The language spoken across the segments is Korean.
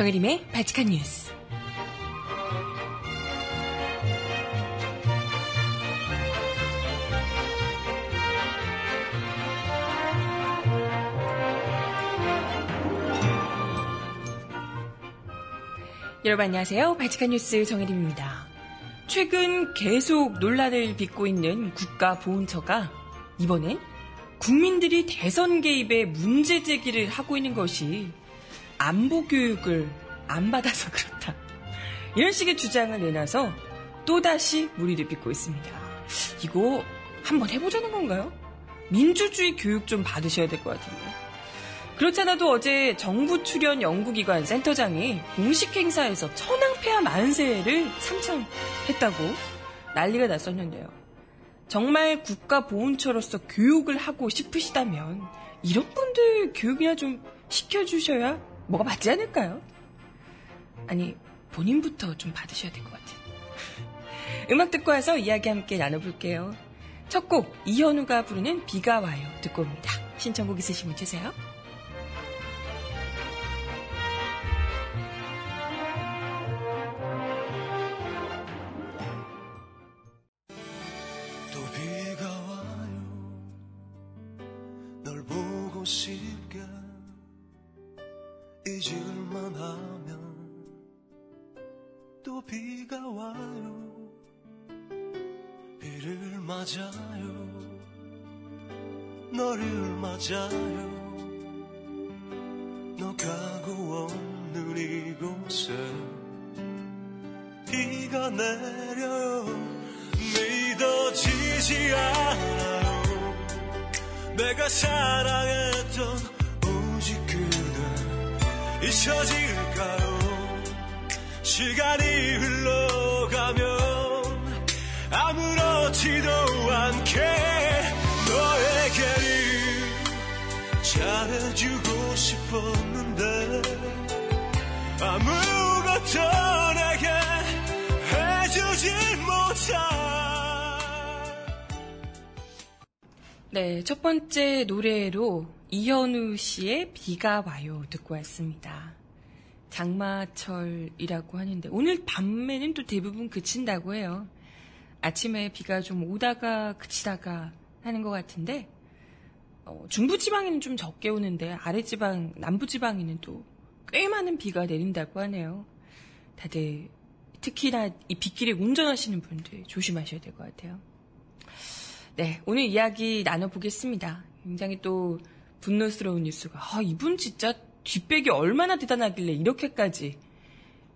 정혜림의 바칙한 뉴스. 여러분 안녕하세요. 바칙한 뉴스 정혜림입니다. 최근 계속 논란을 빚고 있는 국가보훈처가 이번엔 국민들이 대선 개입에 문제 제기를 하고 있는 것이 안보 교육을 안 받아서 그렇다. 이런 식의 주장을 내놔서 또다시 무리를 빚고 있습니다. 이거 한번 해보자는 건가요? 민주주의 교육 좀 받으셔야 될 것 같은데. 그렇잖아도 어제 정부 출연 연구기관 센터장이 공식 행사에서 천황폐하 만세를 삼창했다고 난리가 났었는데요. 정말 국가보훈처로서 교육을 하고 싶으시다면 이런 분들 교육이나 좀 시켜주셔야 뭐가 맞지 않을까요? 아니, 본인부터 좀 받으셔야 될 것 같아요. 음악 듣고 와서 이야기 함께 나눠볼게요. 첫 곡, 이현우가 부르는 비가 와요. 듣고 옵니다. 신청곡 있으시면 주세요. 잘해주고 싶었는데 아무것도 내게 해주지 못한 네, 첫 번째 노래로 이현우 씨의 비가 와요 듣고 왔습니다. 장마철이라고 하는데 오늘 밤에는 또 대부분 그친다고 해요. 아침에 비가 좀 오다가 그치다가 하는 것 같은데 어, 중부지방에는 좀 적게 오는데 아래지방 남부지방에는 또 꽤 많은 비가 내린다고 하네요. 다들 특히나 이 빗길에 운전하시는 분들 조심하셔야 될 것 같아요. 네, 오늘 이야기 나눠보겠습니다. 굉장히 또 분노스러운 뉴스가 아 이분 진짜 뒷백이 얼마나 대단하길래 이렇게까지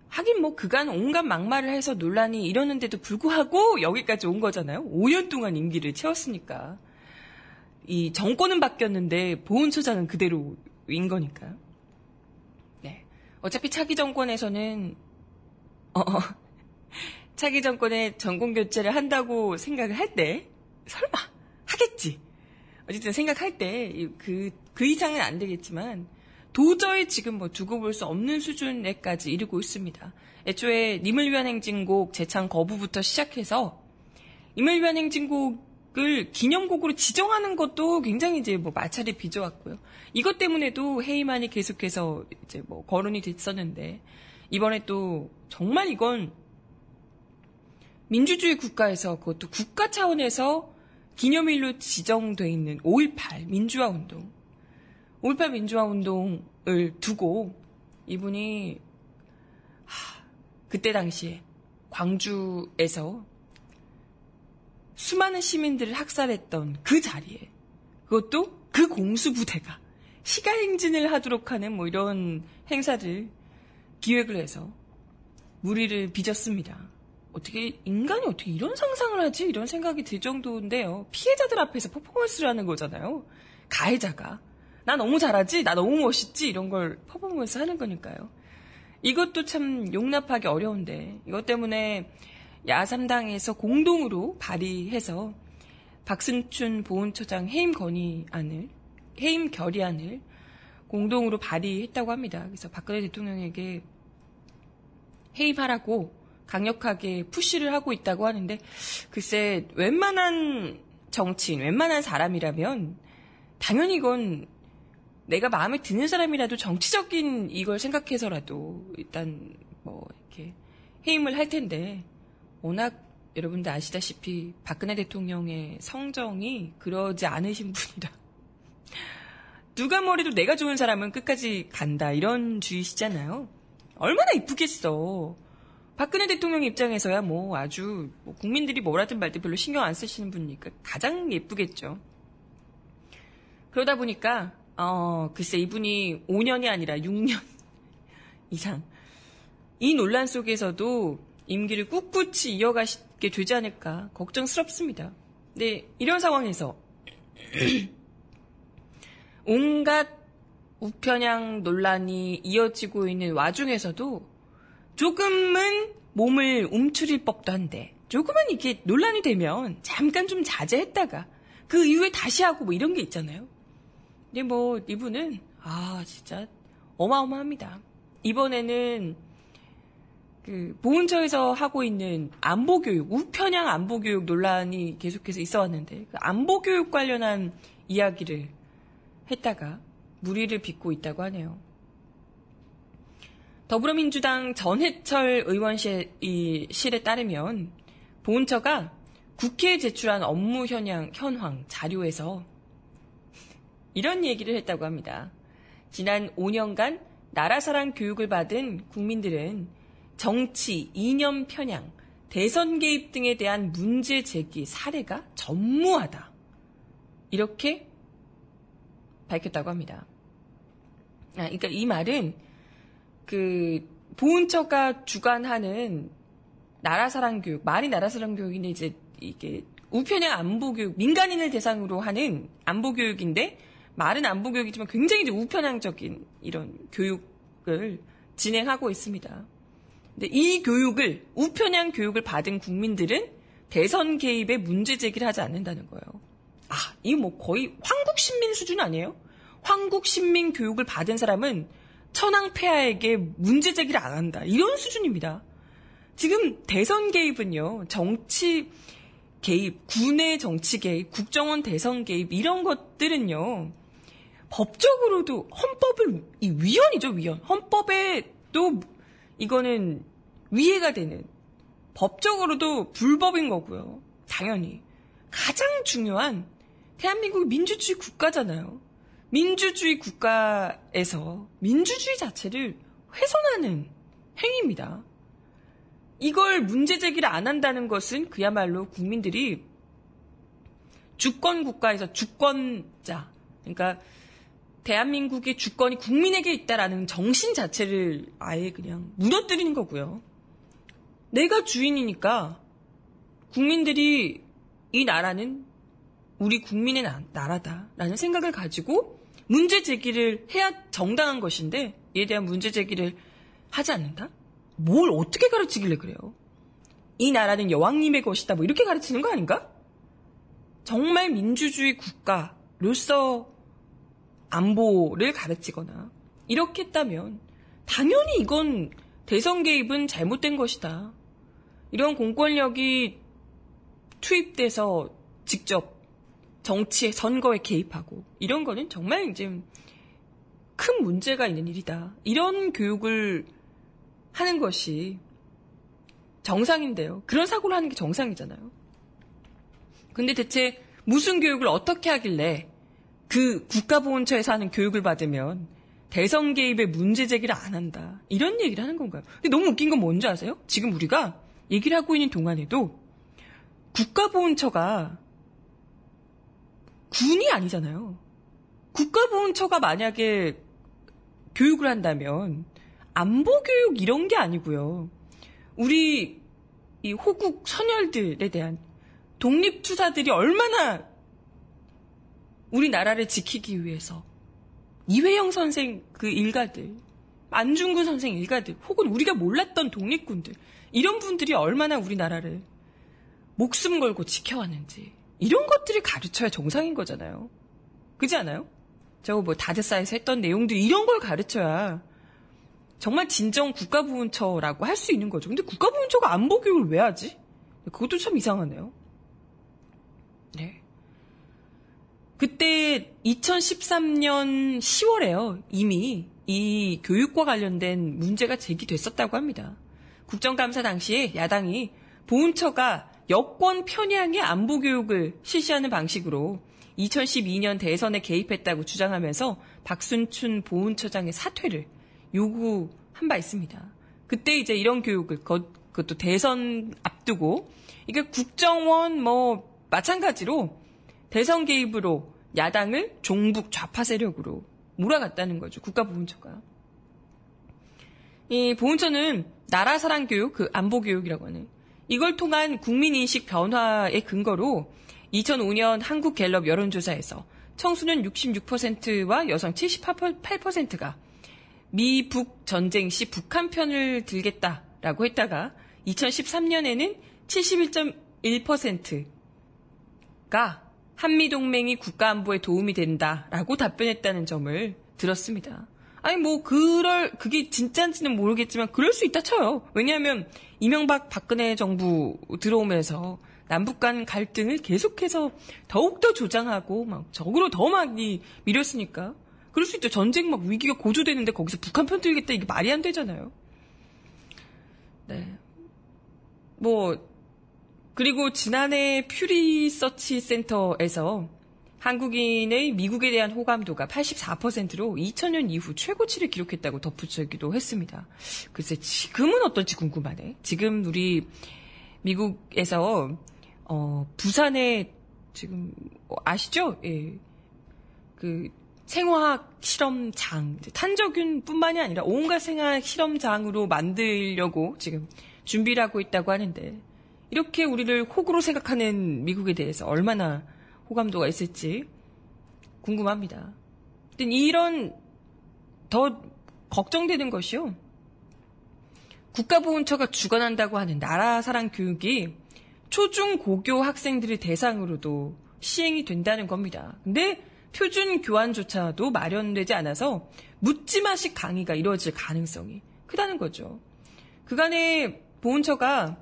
하긴 뭐 그간 온갖 막말을 해서 논란이 일었는데도 불구하고 여기까지 온 거잖아요. 5년 동안 임기를 채웠으니까. 이 정권은 바뀌었는데 보훈처장은 그대로인 거니까요. 네. 어차피 차기 정권에서는 어, 어 차기 정권에 전공 교체를 한다고 생각을 할 때 설마 하겠지. 어쨌든 생각할 때 그, 그 이상은 안 되겠지만 도저히 지금 뭐 두고 볼 수 없는 수준에까지 이르고 있습니다. 애초에 님을 위한 행진곡 재창 거부부터 시작해서 님을 위한 행진곡 을 기념곡으로 지정하는 것도 굉장히 이제 뭐 마찰이 빚어왔고요. 이것 때문에도 해이만이 계속해서 이제 뭐 거론이 됐었는데 이번에 또 정말 이건 민주주의 국가에서 그것도 국가 차원에서 기념일로 지정돼 있는 5.18 민주화 운동. 5.18 민주화 운동을 두고 이분이 하, 그때 당시에 광주에서 수많은 시민들을 학살했던 그 자리에 그것도 그 공수부대가 시간 행진을 하도록 하는 뭐 이런 행사를 기획을 해서 무리를 빚었습니다. 어떻게 인간이 어떻게 이런 상상을 하지? 이런 생각이 들 정도인데요. 피해자들 앞에서 퍼포먼스를 하는 거잖아요. 가해자가 나 너무 잘하지, 나 너무 멋있지 이런 걸 퍼포먼스 하는 거니까요. 이것도 참 용납하기 어려운데 이것 때문에 야삼당에서 공동으로 발의해서 박승춘 보훈처장 해임 건의안을 해임 결의안을 공동으로 발의했다고 합니다. 그래서 박근혜 대통령에게 해임하라고 강력하게 푸시를 하고 있다고 하는데 글쎄 웬만한 정치인, 웬만한 사람이라면 당연히 이건 내가 마음에 드는 사람이라도 정치적인 이걸 생각해서라도 일단 뭐 이렇게 해임을 할 텐데 워낙 여러분들 아시다시피 박근혜 대통령의 성정이 그러지 않으신 분이라 누가 뭐래도 내가 좋은 사람은 끝까지 간다 이런 주의시잖아요. 얼마나 이쁘겠어. 박근혜 대통령 입장에서야 뭐 아주 뭐 국민들이 뭐라든 말든 별로 신경 안 쓰시는 분이니까 가장 예쁘겠죠. 그러다 보니까 어 글쎄 이분이 5년이 아니라 6년 이상 이 논란 속에서도 임기를 꿋꿋이 이어가게 되지 않을까 걱정스럽습니다. 네 이런 상황에서 온갖 우편향 논란이 이어지고 있는 와중에서도 조금은 몸을 움츠릴 법도 한데 조금은 이게 논란이 되면 잠깐 좀 자제했다가 그 이후에 다시 하고 뭐 이런 게 있잖아요. 근데 뭐 이분은 아 진짜 어마어마합니다. 이번에는 그 보훈처에서 하고 있는 안보 교육 우편향 안보 교육 논란이 계속해서 있어 왔는데 그 안보 교육 관련한 이야기를 했다가 무리를 빚고 있다고 하네요. 더불어민주당 전해철 의원실에 따르면 보훈처가 국회에 제출한 업무 현황, 현황 자료에서 이런 얘기를 했다고 합니다. 지난 5년간 나라사랑 교육을 받은 국민들은 정치, 이념 편향, 대선 개입 등에 대한 문제 제기 사례가 전무하다. 이렇게 밝혔다고 합니다. 아, 그러니까 이 말은 그 보훈처가 주관하는 나라사랑 교육, 말이 나라사랑 교육인데 이제 이게 우편향 안보 교육, 민간인을 대상으로 하는 안보 교육인데 말은 안보 교육이지만 굉장히 이제 우편향적인 이런 교육을 진행하고 있습니다. 근데 이 교육을 우편향 교육을 받은 국민들은 대선 개입에 문제 제기를 하지 않는다는 거예요. 아, 이거 뭐 거의 황국 신민 수준 아니에요? 황국 신민 교육을 받은 사람은 천황 폐하에게 문제 제기를 안 한다. 이런 수준입니다. 지금 대선 개입은요, 정치 개입, 군의 정치 개입, 국정원 대선 개입, 이런 것들은요, 법적으로도 헌법을, 이 위헌이죠, 위헌. 헌법에 또 이거는 위해가 되는, 법적으로도 불법인 거고요. 당연히. 가장 중요한 대한민국이 민주주의 국가잖아요. 민주주의 국가에서 민주주의 자체를 훼손하는 행위입니다. 이걸 문제 제기를 안 한다는 것은 그야말로 국민들이 주권 국가에서 주권자, 그러니까 대한민국의 주권이 국민에게 있다라는 정신 자체를 아예 그냥 무너뜨리는 거고요. 내가 주인이니까 국민들이 이 나라는 우리 국민의 나라다라는 생각을 가지고 문제 제기를 해야 정당한 것인데 이에 대한 문제 제기를 하지 않는다? 뭘 어떻게 가르치길래 그래요? 이 나라는 여왕님의 것이다. 뭐 이렇게 가르치는 거 아닌가? 정말 민주주의 국가로서 안보를 가르치거나 이렇게 했다면 당연히 이건 대선 개입은 잘못된 것이다. 이런 공권력이 투입돼서 직접 정치에 선거에 개입하고 이런 거는 정말 이제 큰 문제가 있는 일이다. 이런 교육을 하는 것이 정상인데요. 그런 사고를 하는 게 정상이잖아요. 근데 대체 무슨 교육을 어떻게 하길래 그 국가보훈처에서 하는 교육을 받으면 대선 개입에 문제 제기를 안 한다. 이런 얘기를 하는 건가요? 근데 너무 웃긴 건 뭔지 아세요? 지금 우리가 얘기를 하고 있는 동안에도 국가보훈처가 군이 아니잖아요. 국가보훈처가 만약에 교육을 한다면 안보교육 이런 게 아니고요. 우리 이 호국 선열들에 대한 독립투사들이 얼마나 우리나라를 지키기 위해서 이회영 선생 그 일가들, 안중근 선생 일가들, 혹은 우리가 몰랐던 독립군들, 이런 분들이 얼마나 우리나라를 목숨 걸고 지켜왔는지, 이런 것들을 가르쳐야 정상인 거잖아요. 그지 않아요? 저거 뭐 다드사에서 했던 내용들 이런 걸 가르쳐야 정말 진정 국가보훈처라고 할 수 있는 거죠. 근데 국가보훈처가 안보교육을 왜 하지? 그것도 참 이상하네요. 네. 그때 2013년 10월에요. 이미 이 교육과 관련된 문제가 제기됐었다고 합니다. 국정감사 당시에 야당이 보훈처가 여권 편향의 안보 교육을 실시하는 방식으로 2012년 대선에 개입했다고 주장하면서 박순춘 보훈처장의 사퇴를 요구한 바 있습니다. 그때 이제 이런 교육을 그것도 대선 앞두고 이게 국정원 뭐 마찬가지로 대선 개입으로 야당을 종북 좌파 세력으로 몰아갔다는 거죠. 국가보훈처가. 이 보훈처는 나라 사랑 교육, 그 안보 교육이라고 하는 이걸 통한 국민인식 변화의 근거로 2005년 한국갤럽 여론조사에서 청소년 66%와 여성 78%가 미북 전쟁 시 북한 편을 들겠다라고 했다가 2013년에는 71.1%가 한미동맹이 국가안보에 도움이 된다라고 답변했다는 점을 들었습니다. 아니 뭐 그럴 그게 진짜인지는 모르겠지만 그럴 수 있다 쳐요. 왜냐하면 이명박 박근혜 정부 들어오면서 남북 간 갈등을 계속해서 더욱더 조장하고 막 적으로 더 많이 밀었으니까 그럴 수 있죠. 전쟁 막 위기가 고조되는데 거기서 북한 편 들겠다 이게 말이 안 되잖아요. 네. 뭐 그리고 지난해 퓨리 서치 센터에서 한국인의 미국에 대한 호감도가 84%로 2000년 이후 최고치를 기록했다고 덧붙이기도 했습니다. 글쎄 지금은 어떨지 궁금하네. 지금 우리 미국에서 어, 부산에 지금 아시죠? 예. 그 생화학 실험장 탄저균뿐만이 아니라 온갖 생화학 실험장으로 만들려고 지금 준비를 하고 있다고 하는데 이렇게 우리를 호구로 생각하는 미국에 대해서 얼마나 호감도가 있을지 궁금합니다. 이런 더 걱정되는 것이요. 국가보훈처가 주관한다고 하는 나라 사랑 교육이 초중 고교 학생들을 대상으로도 시행이 된다는 겁니다. 근데 표준 교환조차도 마련되지 않아서 묻지마식 강의가 이루어질 가능성이 크다는 거죠. 그간에 보훈처가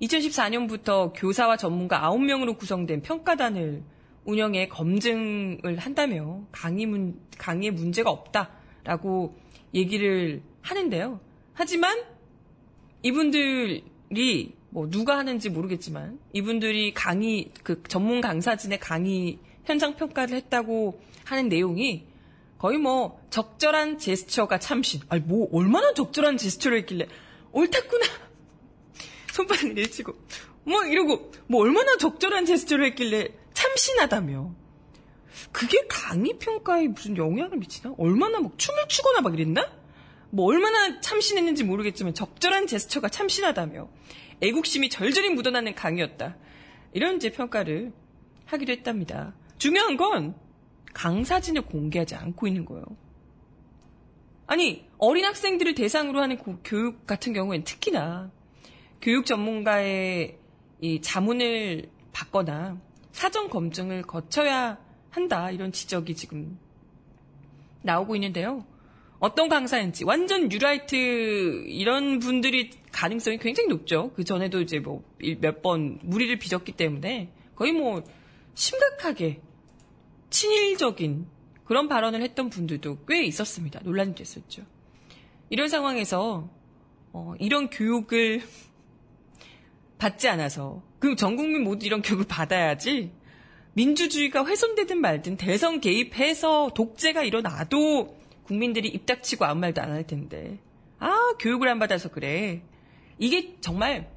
2014년부터 교사와 전문가 9명으로 구성된 평가단을 운영에 검증을 한다며 강의 문, 강의에 문제가 없다라고 얘기를 하는데요. 하지만 이분들이 뭐 누가 하는지 모르겠지만 이분들이 강의 그 전문 강사진의 강의 현장 평가를 했다고 하는 내용이 거의 뭐 적절한 제스처가 참신. 아니 뭐 얼마나 적절한 제스처를 했길래 옳다구나 손바닥 내치고 뭐 이러고 뭐 얼마나 적절한 제스처를 했길래 참신하다며. 그게 강의 평가에 무슨 영향을 미치나? 얼마나 막 춤을 추거나 막 이랬나? 뭐 얼마나 참신했는지 모르겠지만 적절한 제스처가 참신하다며. 애국심이 절절히 묻어나는 강의였다. 이런 이제 평가를 하기도 했답니다. 중요한 건 강사진을 공개하지 않고 있는 거예요. 아니, 어린 학생들을 대상으로 하는 교육 같은 경우엔 특히나 교육 전문가의 이 자문을 받거나 사전 검증을 거쳐야 한다. 이런 지적이 지금 나오고 있는데요. 어떤 강사인지 완전 뉴라이트 이런 분들이 가능성이 굉장히 높죠. 그 전에도 이제 뭐 몇 번 무리를 빚었기 때문에 거의 뭐 심각하게 친일적인 그런 발언을 했던 분들도 꽤 있었습니다. 논란이 됐었죠. 이런 상황에서 어, 이런 교육을 받지 않아서. 그전 국민 모두 이런 교육을 받아야지 민주주의가 훼손되든 말든 대선 개입해서 독재가 일어나도 국민들이 입 닥치고 아무 말도 안 할 텐데. 아 교육을 안 받아서 그래. 이게 정말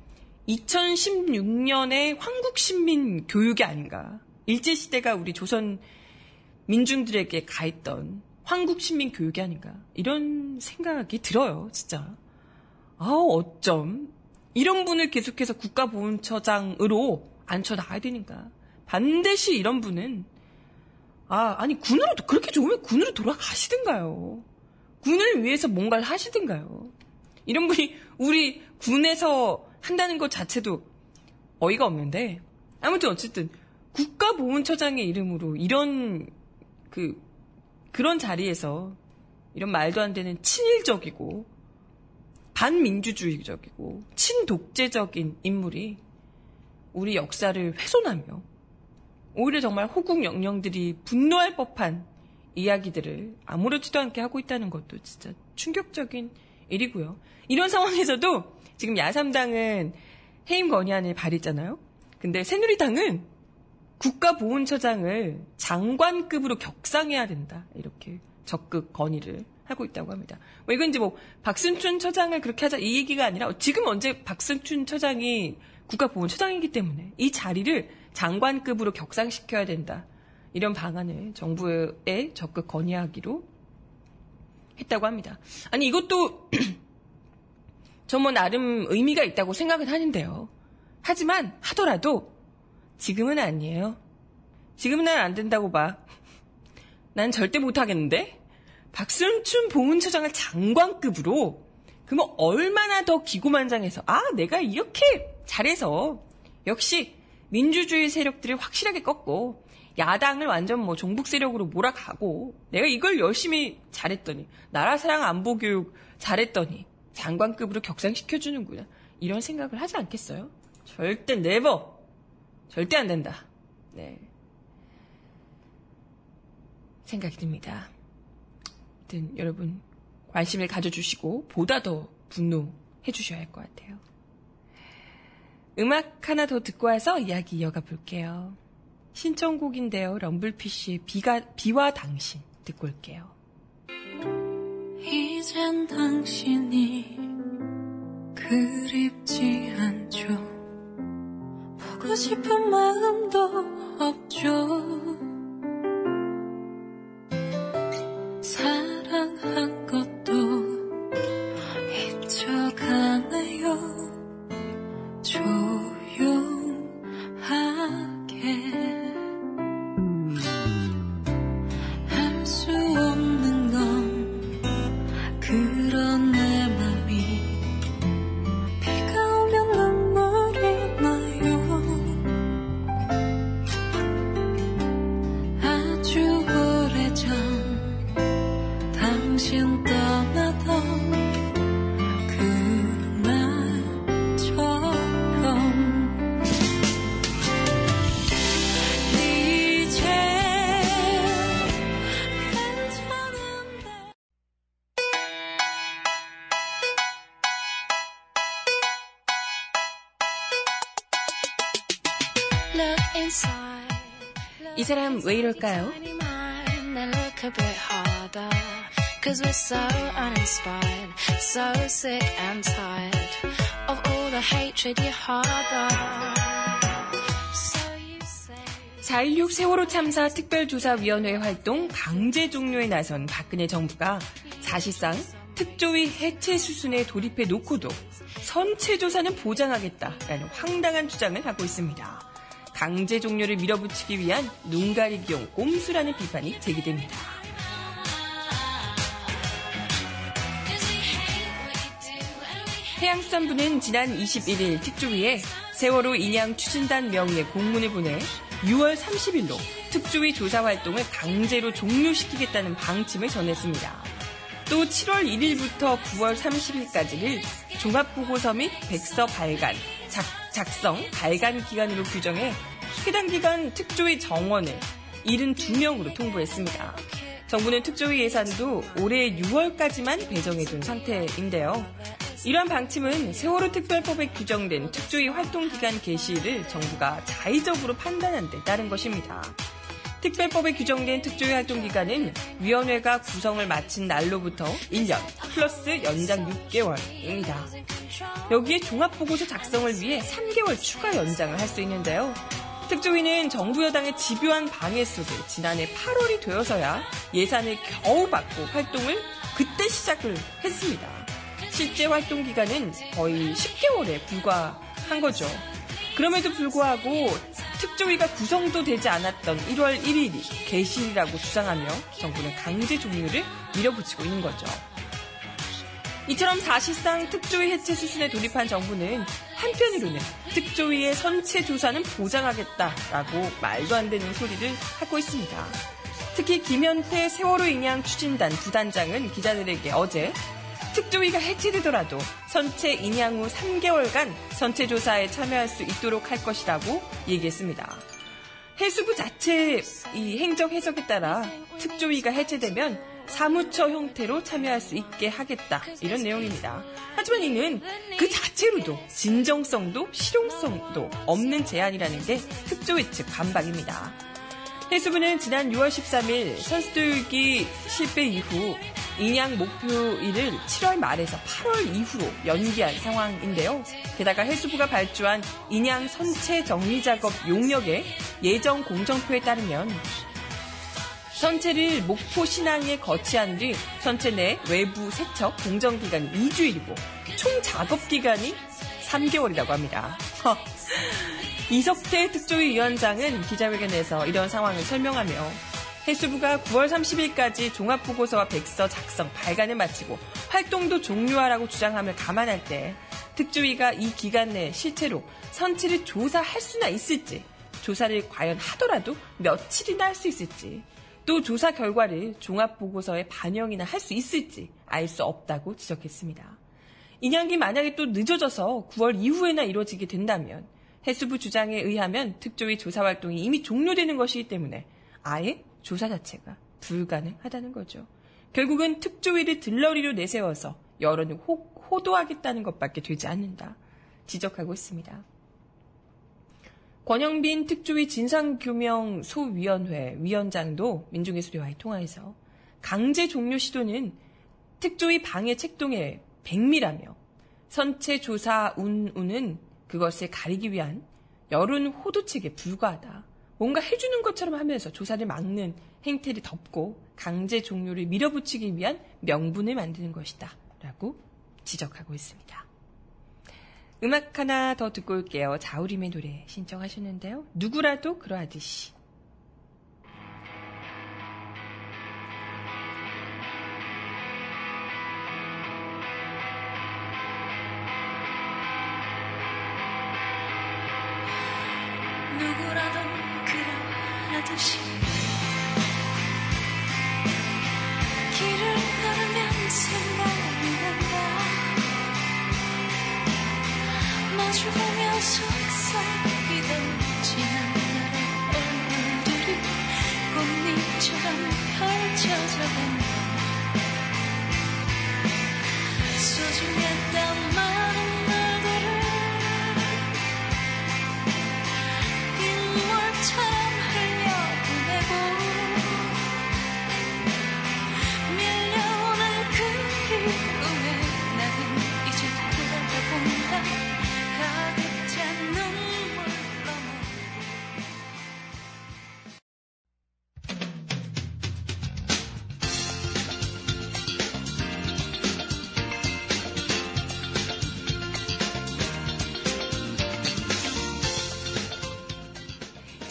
2016년의 황국신민 교육이 아닌가. 일제시대가 우리 조선 민중들에게 가했던 황국신민 교육이 아닌가. 이런 생각이 들어요 진짜. 아 어쩜 이런 분을 계속해서 국가보훈처장으로 앉혀놔야 되는가. 반드시 이런 분은, 아, 아니, 군으로, 그렇게 좋으면 군으로 돌아가시든가요. 군을 위해서 뭔가를 하시든가요. 이런 분이 우리 군에서 한다는 것 자체도 어이가 없는데, 아무튼 어쨌든, 국가보훈처장의 이름으로 이런, 그, 그런 자리에서 이런 말도 안 되는 친일적이고, 반민주주의적이고 친독재적인 인물이 우리 역사를 훼손하며 오히려 정말 호국 영령들이 분노할 법한 이야기들을 아무렇지도 않게 하고 있다는 것도 진짜 충격적인 일이고요. 이런 상황에서도 지금 야삼당은 해임 건의안을 발의했잖아요. 근데 새누리당은 국가보훈처장을 장관급으로 격상해야 된다. 이렇게 적극 건의를 하고 있다고 합니다. 뭐 이건 이제 뭐 박순춘 처장을 그렇게 하자 이 얘기가 아니라 지금 언제 박순춘 처장이 국가보훈처장이기 때문에 이 자리를 장관급으로 격상시켜야 된다. 이런 방안을 정부에 적극 건의하기로 했다고 합니다. 아니 이것도 저 뭐 나름 의미가 있다고 생각은 하는데요. 하지만 하더라도 지금은 아니에요. 지금은 난안 된다고 봐. 난 절대 못하겠는데? 박순춘 보훈처장을 장관급으로 그러면 얼마나 더 기고만장해서 아 내가 이렇게 잘해서 역시 민주주의 세력들을 확실하게 꺾고 야당을 완전 뭐 종북 세력으로 몰아가고 내가 이걸 열심히 잘했더니 나라 사랑 안보 교육 잘했더니 장관급으로 격상시켜 주는구나 이런 생각을 하지 않겠어요? 절대 네버 절대 안 된다. 네 생각이 듭니다. 아무튼 여러분 관심을 가져주시고 보다 더 분노해 주셔야 할 것 같아요. 음악 하나 더 듣고 와서 이야기 이어가 볼게요. 신청곡인데요. 럼블피쉬의 비가, 비와 당신 듣고 올게요. 이젠 당신이 그립지 않죠. 보고 싶은 마음도 없죠. 이 사람 왜 이럴까요? Then look a bit harder. Cause we're so uninspired, so sick and tired of all the hatred you harbor. So you say. 4.16 세월호 참사 특별조사위원회 활동 강제 종료에 나선 박근혜 정부가 사실상 특조위 해체 수순에 돌입해 놓고도 선체 조사는 보장하겠다라는 황당한 주장을 하고 있습니다. 강제 종료를 밀어붙이기 위한 눈 가리기용 꼼수라는 비판이 제기됩니다. 해양수산부는 지난 21일 특조위에 세월호 인양 추진단 명의의 공문을 보내 6월 30일로 특조위 조사 활동을 강제로 종료시키겠다는 방침을 전했습니다. 또 7월 1일부터 9월 30일까지를 종합보고서 및 백서 발간, 작, 작성, 발간 기간으로 규정해 해당 기간 특조위 정원을 72명으로 통보했습니다. 정부는 특조위 예산도 올해 6월까지만 배정해둔 상태인데요. 이러한 방침은 세월호 특별법에 규정된 특조위 활동 기간 개시를 정부가 자의적으로 판단한 데 따른 것입니다. 특별법에 규정된 특조위 활동 기간은 위원회가 구성을 마친 날로부터 1년 플러스 연장 6개월입니다. 여기에 종합보고서 작성을 위해 3개월 추가 연장을 할 수 있는데요. 특조위는 정부 여당의 집요한 방해 속에 지난해 8월이 되어서야 예산을 겨우 받고 활동을 그때 시작을 했습니다. 실제 활동 기간은 거의 10개월에 불과한 거죠. 그럼에도 불구하고 특조위가 구성도 되지 않았던 1월 1일이 개시일이라고 주장하며 정부는 강제 종료를 밀어붙이고 있는 거죠. 이처럼 사실상 특조위 해체 수순에 돌입한 정부는 한편으로는 특조위의 선체 조사는 보장하겠다라고 말도 안 되는 소리를 하고 있습니다. 특히 김현태 세월호 인양 추진단 부단장은 기자들에게 어제 특조위가 해체되더라도 선체 인양 후 3개월간 선체 조사에 참여할 수 있도록 할 것이라고 얘기했습니다. 해수부 자체 이 행정 해석에 따라 특조위가 해체되면 사무처 형태로 참여할 수 있게 하겠다. 이런 내용입니다. 하지만 이는 그 자체로도 진정성도 실용성도 없는 제안이라는 게 특조위 측 반박입니다. 해수부는 지난 6월 13일 선수들기 실패 이후 인양 목표일을 7월 말에서 8월 이후로 연기한 상황인데요. 게다가 해수부가 발주한 인양 선체 정리 작업 용역의 예정 공정표에 따르면 선체를 목포 신항에 거치한 뒤 선체 내 외부 세척 공정 기간이 2주일이고 총 작업 기간이 3개월이라고 합니다. 이석태 특조위 위원장은 기자회견에서 이런 상황을 설명하며 해수부가 9월 30일까지 종합보고서와 백서 작성, 발간을 마치고 활동도 종료하라고 주장함을 감안할 때 특조위가 이 기간 내에 실제로 선치를 조사할 수나 있을지, 조사를 과연 하더라도 며칠이나 할 수 있을지, 또 조사 결과를 종합보고서에 반영이나 할 수 있을지 알 수 없다고 지적했습니다. 인양기 만약에 또 늦어져서 9월 이후에나 이루어지게 된다면 해수부 주장에 의하면 특조위 조사 활동이 이미 종료되는 것이기 때문에 아예 조사 자체가 불가능하다는 거죠. 결국은 특조위를 들러리로 내세워서 여론을 호, 호도하겠다는 것밖에 되지 않는다. 지적하고 있습니다. 권영빈 특조위 진상규명 소위원회 위원장도 민중예술회와의 통화에서 강제 종료 시도는 특조위 방해 책동에 백미라며 선체 조사 운운은 그것을 가리기 위한 여론 호도책에 불과하다. 뭔가 해주는 것처럼 하면서 조사를 막는 행태를 덮고 강제 종료를 밀어붙이기 위한 명분을 만드는 것이다. 라고 지적하고 있습니다. 음악 하나 더 듣고 올게요. 자우림의 노래 신청하셨는데요. 누구라도 그러하듯이.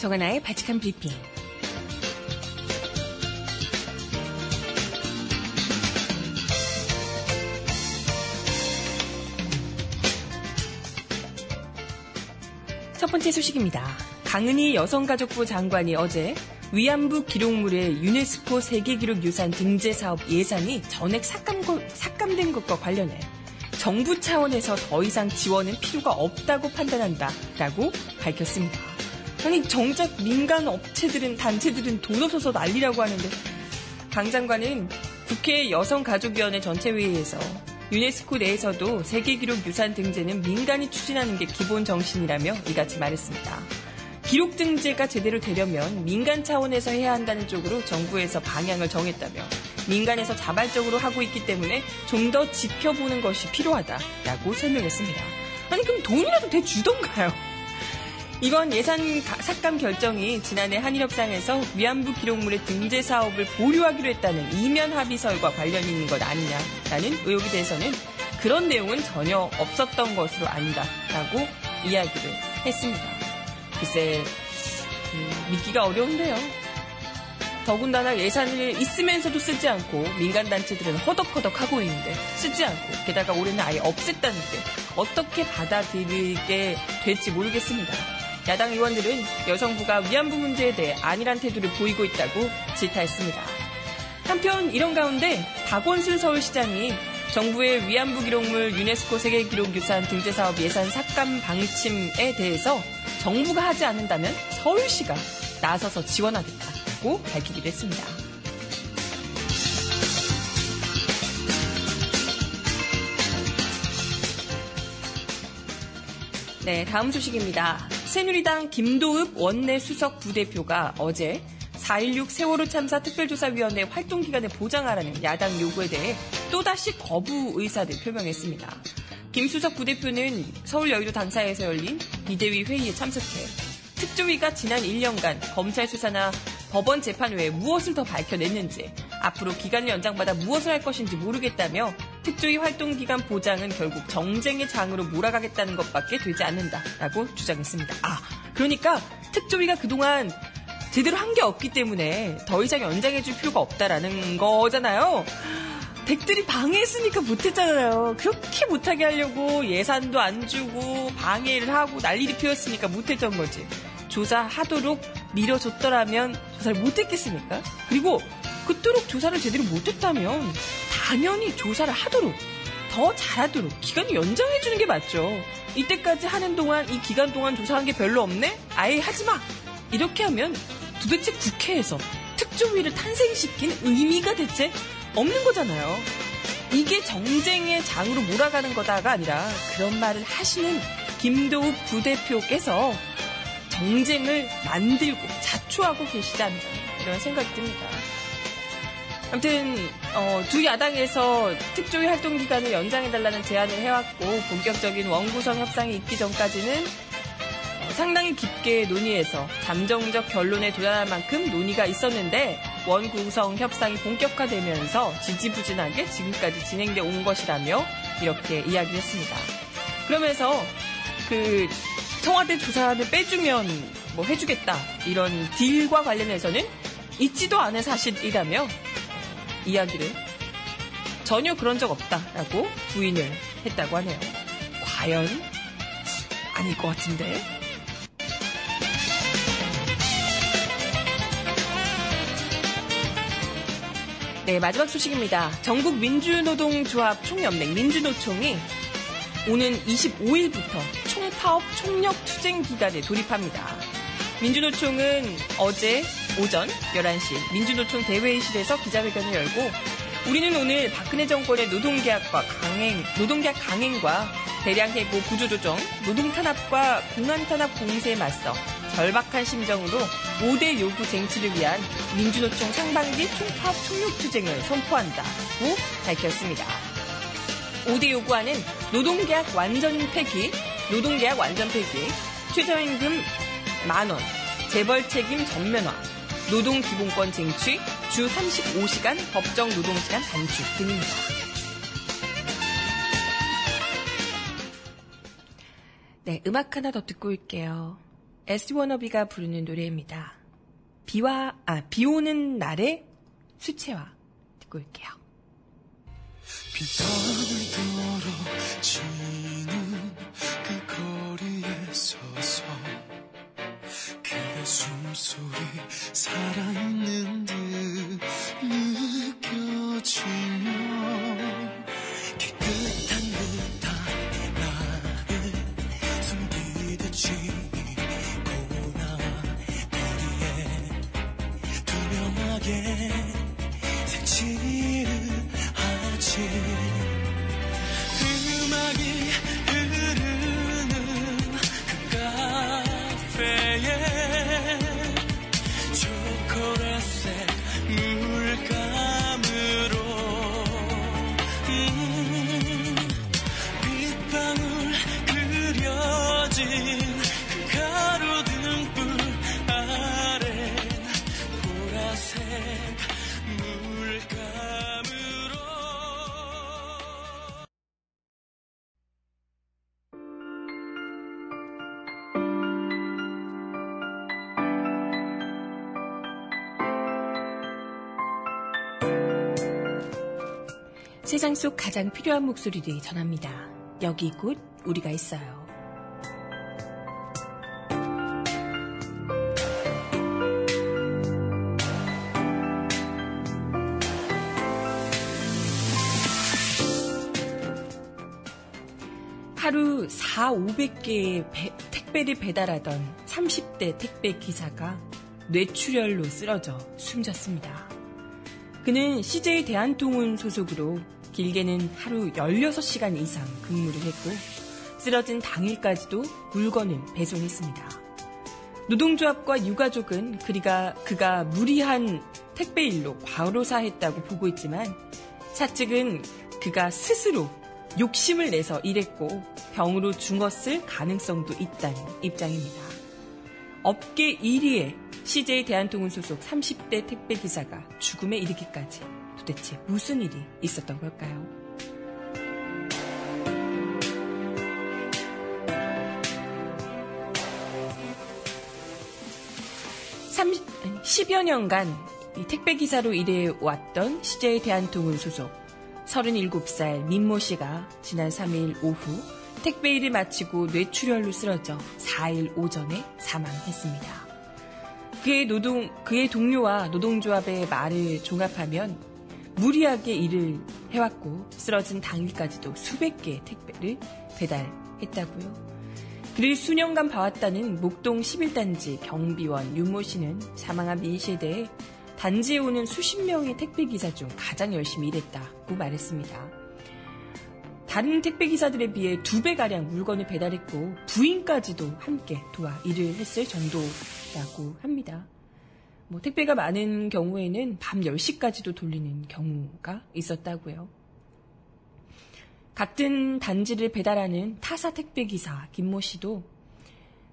정하나의 바칙한 브리핑. 첫 번째 소식입니다. 강은희 여성가족부 장관이 어제 위안부 기록물의 유네스코 세계기록 유산 등재 사업 예산이 전액 삭감, 삭감된 것과 관련해 정부 차원에서 더 이상 지원은 필요가 없다고 판단한다 라고 밝혔습니다. 아니 정작 민간 업체들은 단체들은 돈 없어서 난리라고 하는데 강 장관은 국회 여성가족위원회 전체회의에서 유네스코 내에서도 세계기록 유산 등재는 민간이 추진하는 게 기본 정신이라며 이같이 말했습니다. 기록 등재가 제대로 되려면 민간 차원에서 해야 한다는 쪽으로 정부에서 방향을 정했다며 민간에서 자발적으로 하고 있기 때문에 좀 더 지켜보는 것이 필요하다라고 설명했습니다. 아니 그럼 돈이라도 대주던가요? 이번 예산 가- 삭감 결정이 지난해 한일협상에서 위안부 기록물의 등재 사업을 보류하기로 했다는 이면 합의설과 관련이 있는 것 아니냐라는 의혹에 대해서는 그런 내용은 전혀 없었던 것으로 안다라고 이야기를 했습니다. 글쎄 음, 믿기가 어려운데요. 더군다나 예산을 있으면서도 쓰지 않고 민간단체들은 허덕허덕 하고 있는데 쓰지 않고 게다가 올해는 아예 없앴다는 게 어떻게 받아들이게 될지 모르겠습니다. 야당 의원들은 여성부가 위안부 문제에 대해 안일한 태도를 보이고 있다고 질타했습니다. 한편 이런 가운데 박원순 서울시장이 정부의 위안부 기록물 유네스코 세계기록유산 등재 사업 예산 삭감 방침에 대해서 정부가 하지 않는다면 서울시가 나서서 지원하겠다고 밝히기도 했습니다. 네, 다음 소식입니다. 새누리당 김도읍 원내 수석 부대표가 어제 4.16 세월호 참사 특별조사위원회 활동 기간을 보장하라는 야당 요구에 대해 또다시 거부 의사를 표명했습니다. 김 수석 부대표는 서울 여의도 당사에서 열린 비대위 회의에 참석해 특조위가 지난 1년간 검찰 수사나 법원 재판 외에 무엇을 더 밝혀냈는지 앞으로 기간을 연장받아 무엇을 할 것인지 모르겠다며 특조위 활동 기간 보장은 결국 정쟁의 장으로 몰아가겠다는 것밖에 되지 않는다라고 주장했습니다. 아, 그러니까 특조위가 그동안 제대로 한 게 없기 때문에 더 이상 연장해줄 필요가 없다라는 거잖아요. 댁들이 방해했으니까 못했잖아요. 그렇게 못하게 하려고 예산도 안 주고 방해를 하고 난리를 피웠으니까 못했던 거지. 조사하도록 밀어줬더라면 조사를 못했겠습니까? 그리고 그토록 조사를 제대로 못했다면 당연히 조사를 하도록 더 잘하도록 기간을 연장해주는 게 맞죠. 이때까지 하는 동안 이 기간 동안 조사한 게 별로 없네? 아예 하지 마. 이렇게 하면 도대체 국회에서 특조위를 탄생시킨 의미가 대체 없는 거잖아요. 이게 정쟁의 장으로 몰아가는 거다가 아니라 그런 말을 하시는 김도욱 부대표께서 정쟁을 만들고 자초하고 계시지 않나 이런 생각이 듭니다. 아무튼 어, 두 야당에서 특조위 활동 기간을 연장해달라는 제안을 해왔고 본격적인 원구성 협상이 있기 전까지는 어, 상당히 깊게 논의해서 잠정적 결론에 도달할 만큼 논의가 있었는데 원구성 협상이 본격화되면서 지지부진하게 지금까지 진행돼 온 것이라며 이렇게 이야기를 했습니다. 그러면서 그 청와대 조사를 빼주면 뭐 해주겠다 이런 딜과 관련해서는 있지도 않은 사실이라며 이야기를 전혀 그런 적 없다라고 부인을 했다고 하네요. 과연 아닐 것 같은데. 네, 마지막 소식입니다. 전국 민주노동조합 총연맹 민주노총이 오는 25일부터 총파업 총력 투쟁 기간에 돌입합니다. 민주노총은 어제 오전 11시 민주노총 대회의실에서 기자회견을 열고 우리는 오늘 박근혜 정권의 노동계약과 강행, 노동계약 강행과 대량 해고 구조조정, 노동탄압과 공안탄압 공세에 맞서 절박한 심정으로 5대 요구 쟁취를 위한 민주노총 상반기 총파업 총력투쟁을 선포한다고 밝혔습니다. 5대 요구안은 노동계약 완전 폐기, 노동계약 완전 폐기, 최저임금 만원, 재벌 책임 전면화, 노동 기본권 쟁취, 주 35시간 법정 노동시간 단축 등입니다. 네, 음악 하나 더 듣고 올게요. 에스 워너비가 부르는 노래입니다. 비와, 아, 비 오는 날의 수채화 듣고 올게요. 비단을 떨어지는 숨소리 살아있는 듯 느껴지며 세상 속 가장 필요한 목소리들이 전합니다. 여기 곧 우리가 있어요. 하루 4, 500개의 배- 택배를 배달하던 30대 택배 기사가 뇌출혈로 쓰러져 숨졌습니다. 그는 CJ 대한통운 소속으로 길게는 하루 16시간 이상 근무를 했고 쓰러진 당일까지도 물건을 배송했습니다. 노동조합과 유가족은 그리가 그가 무리한 택배 일로 과로사했다고 보고 있지만 사측은 그가 스스로 욕심을 내서 일했고 병으로 죽었을 가능성도 있다는 입장입니다. 업계 1위의 CJ 대한통운 소속 30대 택배 기사가 죽음에 이르기까지 도대체 무슨 일이 있었던 걸까요? 10여 년간 택배 기사로 일해왔던 CJ 대한통운 소속 37살 민모 씨가 지난 3일 오후 택배 일을 마치고 뇌출혈로 쓰러져 4일 오전에 사망했습니다. 그의 노동, 그의 동료와 노동조합의 말을 종합하면 무리하게 일을 해왔고 쓰러진 당일까지도 수백 개의 택배를 배달했다고요. 그를 수년간 봐왔다는 목동 11단지 경비원 윤모 씨는 사망한 민 씨에 대해 단지에 오는 수십 명의 택배 기사 중 가장 열심히 일했다고 말했습니다. 다른 택배 기사들에 비해 두 배 가량 물건을 배달했고 부인까지도 함께 도와 일을 했을 정도라고 합니다. 뭐 택배가 많은 경우에는 밤 10시까지도 돌리는 경우가 있었다고요. 같은 단지를 배달하는 타사 택배 기사 김모 씨도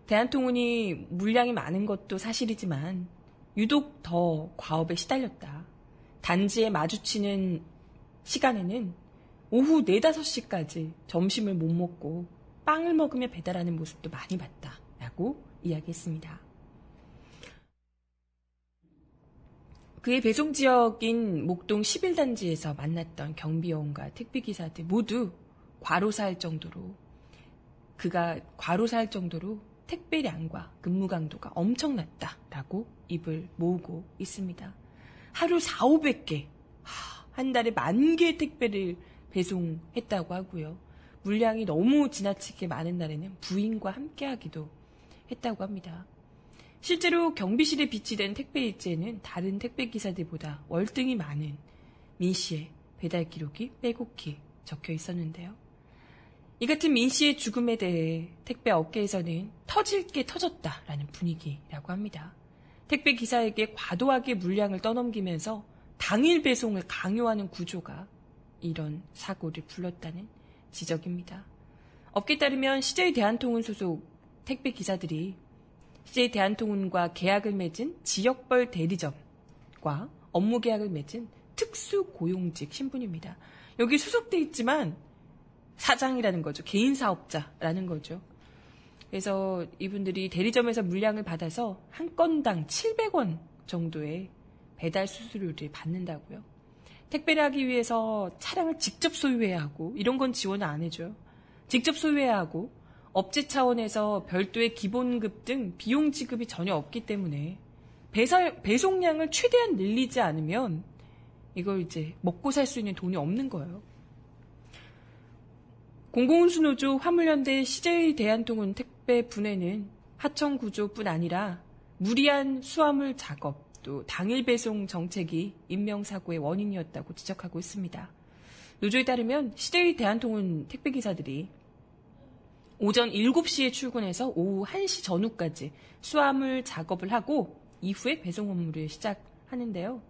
대한통운이 물량이 많은 것도 사실이지만 유독 더 과업에 시달렸다. 단지에 마주치는 시간에는 오후 4, 5시까지 점심을 못 먹고 빵을 먹으며 배달하는 모습도 많이 봤다. 라고 이야기했습니다. 그의 배송 지역인 목동 11단지에서 만났던 경비원과 택배기사들 모두 과로사할 정도로 그가 과로사할 정도로 택배량과 근무 강도가 엄청났다라고 입을 모으고 있습니다. 하루 4, 500개, 한 달에 만 개의 택배를 배송했다고 하고요. 물량이 너무 지나치게 많은 날에는 부인과 함께 하기도 했다고 합니다. 실제로 경비실에 비치된 택배 일지에는 다른 택배 기사들보다 월등히 많은 민 씨의 배달 기록이 빼곡히 적혀 있었는데요. 이 같은 민 씨의 죽음에 대해 택배 업계에서는 터질 게 터졌다라는 분위기라고 합니다. 택배 기사에게 과도하게 물량을 떠넘기면서 당일 배송을 강요하는 구조가 이런 사고를 불렀다는 지적입니다. 업계 따르면 CJ 대한통운 소속 택배 기사들이 CJ 대한통운과 계약을 맺은 지역벌 대리점과 업무 계약을 맺은 특수 고용직 신분입니다. 여기 수속돼 있지만 사장이라는 거죠. 개인 사업자라는 거죠. 그래서 이분들이 대리점에서 물량을 받아서 한 건당 700원 정도의 배달 수수료를 받는다고요. 택배를 하기 위해서 차량을 직접 소유해야 하고 이런 건 지원을 안 해줘요. 직접 소유해야 하고 업체 차원에서 별도의 기본급 등 비용 지급이 전혀 없기 때문에 배달, 배송량을 최대한 늘리지 않으면 이걸 이제 먹고 살 수 있는 돈이 없는 거예요. 공공운수노조 화물연대 CJ 대한통운 택배 분해는 하청 구조뿐 아니라 무리한 수화물 작업 또 당일 배송 정책이 인명사고의 원인이었다고 지적하고 있습니다. 노조에 따르면 CJ 대한통운 택배기사들이 오전 7시에 출근해서 오후 1시 전후까지 수화물 작업을 하고 이후에 배송 업무를 시작하는데요.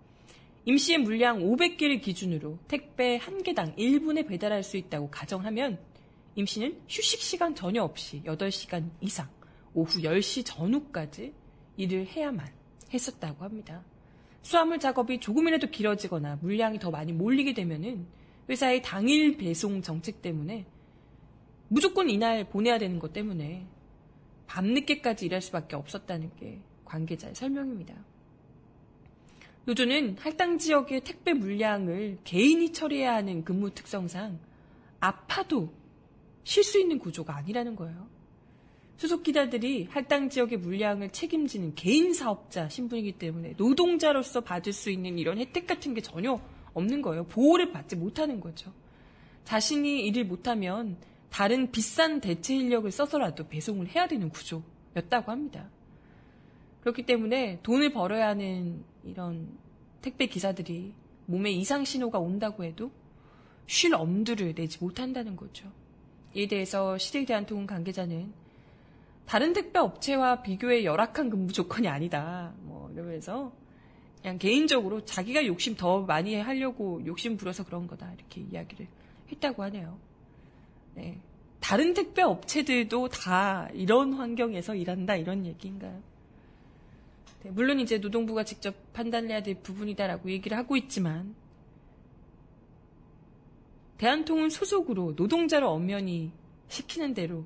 임시의 물량 500개를 기준으로 택배 1개당 1분에 배달할 수 있다고 가정하면 임씨는 휴식 시간 전혀 없이 8시간 이상 오후 10시 전후까지 일을 해야만 했었다고 합니다. 수화물 작업이 조금이라도 길어지거나 물량이 더 많이 몰리게 되면은 회사의 당일 배송 정책 때문에 무조건 이날 보내야 되는 것 때문에 밤늦게까지 일할 수밖에 없었다는 게 관계자의 설명입니다. 노조는 할당 지역의 택배 물량을 개인이 처리해야 하는 근무 특성상 아파도 쉴 수 있는 구조가 아니라는 거예요. 수속 기자들이 할당 지역의 물량을 책임지는 개인 사업자 신분이기 때문에 노동자로서 받을 수 있는 이런 혜택 같은 게 전혀 없는 거예요. 보호를 받지 못하는 거죠. 자신이 일을 못하면 다른 비싼 대체 인력을 써서라도 배송을 해야 되는 구조였다고 합니다. 그렇기 때문에 돈을 벌어야 하는 이런 택배 기사들이 몸에 이상 신호가 온다고 해도 쉴 엄두를 내지 못한다는 거죠. 이에 대해서 시대대한통운 관계자는 다른 택배 업체와 비교해 열악한 근무 조건이 아니다. 뭐 이러면서 그냥 개인적으로 자기가 욕심 더 많이 하려고 욕심 부려서 그런 거다. 이렇게 이야기를 했다고 하네요. 네. 다른 택배 업체들도 다 이런 환경에서 일한다 이런 얘기인가요? 네, 물론 이제 노동부가 직접 판단해야 될 부분이다라고 얘기를 하고 있지만 대한통운 소속으로 노동자를 엄연히 시키는 대로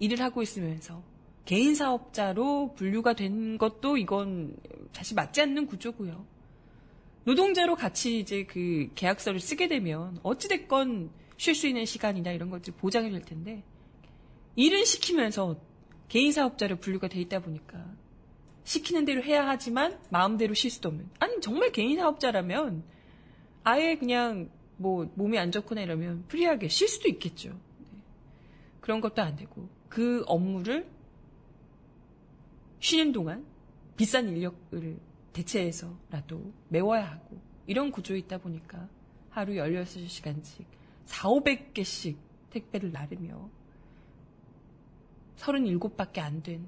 일을 하고 있으면서 개인 사업자로 분류가 된 것도 이건 사실 맞지 않는 구조고요. 노동자로 같이 이제 그 계약서를 쓰게 되면 어찌됐건 쉴 수 있는 시간이나 이런 것들이 보장이 될 텐데 일은 시키면서 개인 사업자로 분류가 돼 있다 보니까 시키는 대로 해야 하지만 마음대로 쉴 수도 없는. 아니 정말 개인 사업자라면 아예 그냥 뭐 몸이 안 좋거나 이러면 프리하게 쉴 수도 있겠죠. 네. 그런 것도 안 되고 그 업무를 쉬는 동안 비싼 인력을 대체해서라도 메워야 하고 이런 구조에 있다 보니까 하루 16시간씩 4, 500개씩 택배를 나르며 37밖에 안 된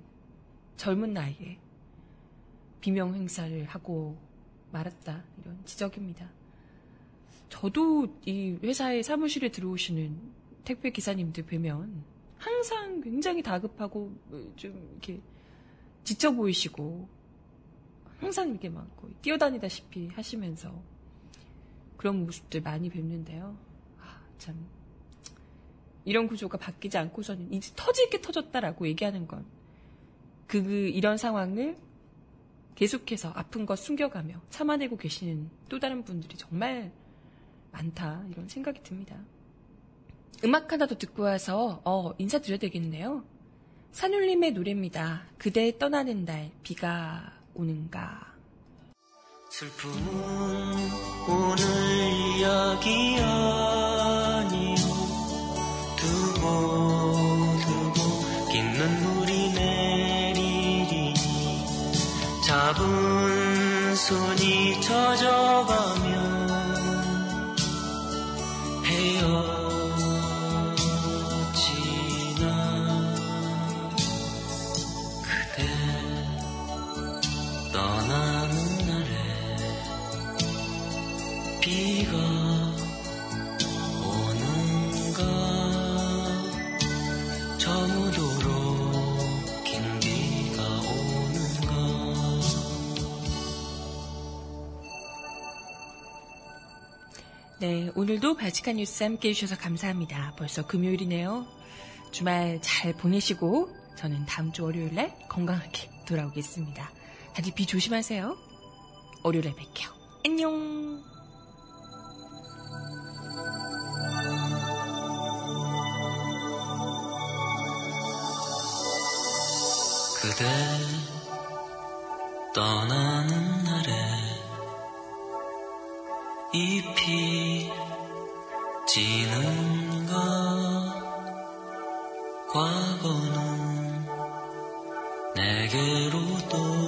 젊은 나이에 비명 행사를 하고 말았다. 이런 지적입니다. 저도 이 회사의 사무실에 들어오시는 택배 기사님들 뵈면 항상 굉장히 다급하고 좀 이렇게 지쳐 보이시고 항상 이렇게 막 뛰어다니다시피 하시면서 그런 모습들 많이 뵙는데요. 아, 참. 이런 구조가 바뀌지 않고서는 이제 터질 게 터졌다라고 얘기하는 건 그, 이런 상황을 계속해서 아픈 것 숨겨가며 참아내고 계시는 또 다른 분들이 정말 많다 이런 생각이 듭니다. 음악 하나 더 듣고 와서 어, 인사드려야 되겠네요. 산울림의 노래입니다. 그대 떠나는 날 비가 오는가. 슬픔은 오늘 이야기 아니요 두고 두고 긴 눈물이 내리리니 잡은 손이 젖어가 네, 오늘도 발칙한 뉴스 함께 해주셔서 감사합니다. 벌써 금요일이네요. 주말 잘 보내시고 저는 다음 주 월요일 날 건강하게 돌아오겠습니다. 다들 비 조심하세요. 월요일에 뵐게요. 안녕. 그대 떠나는 잎이 지는가 과거는 내게로 돌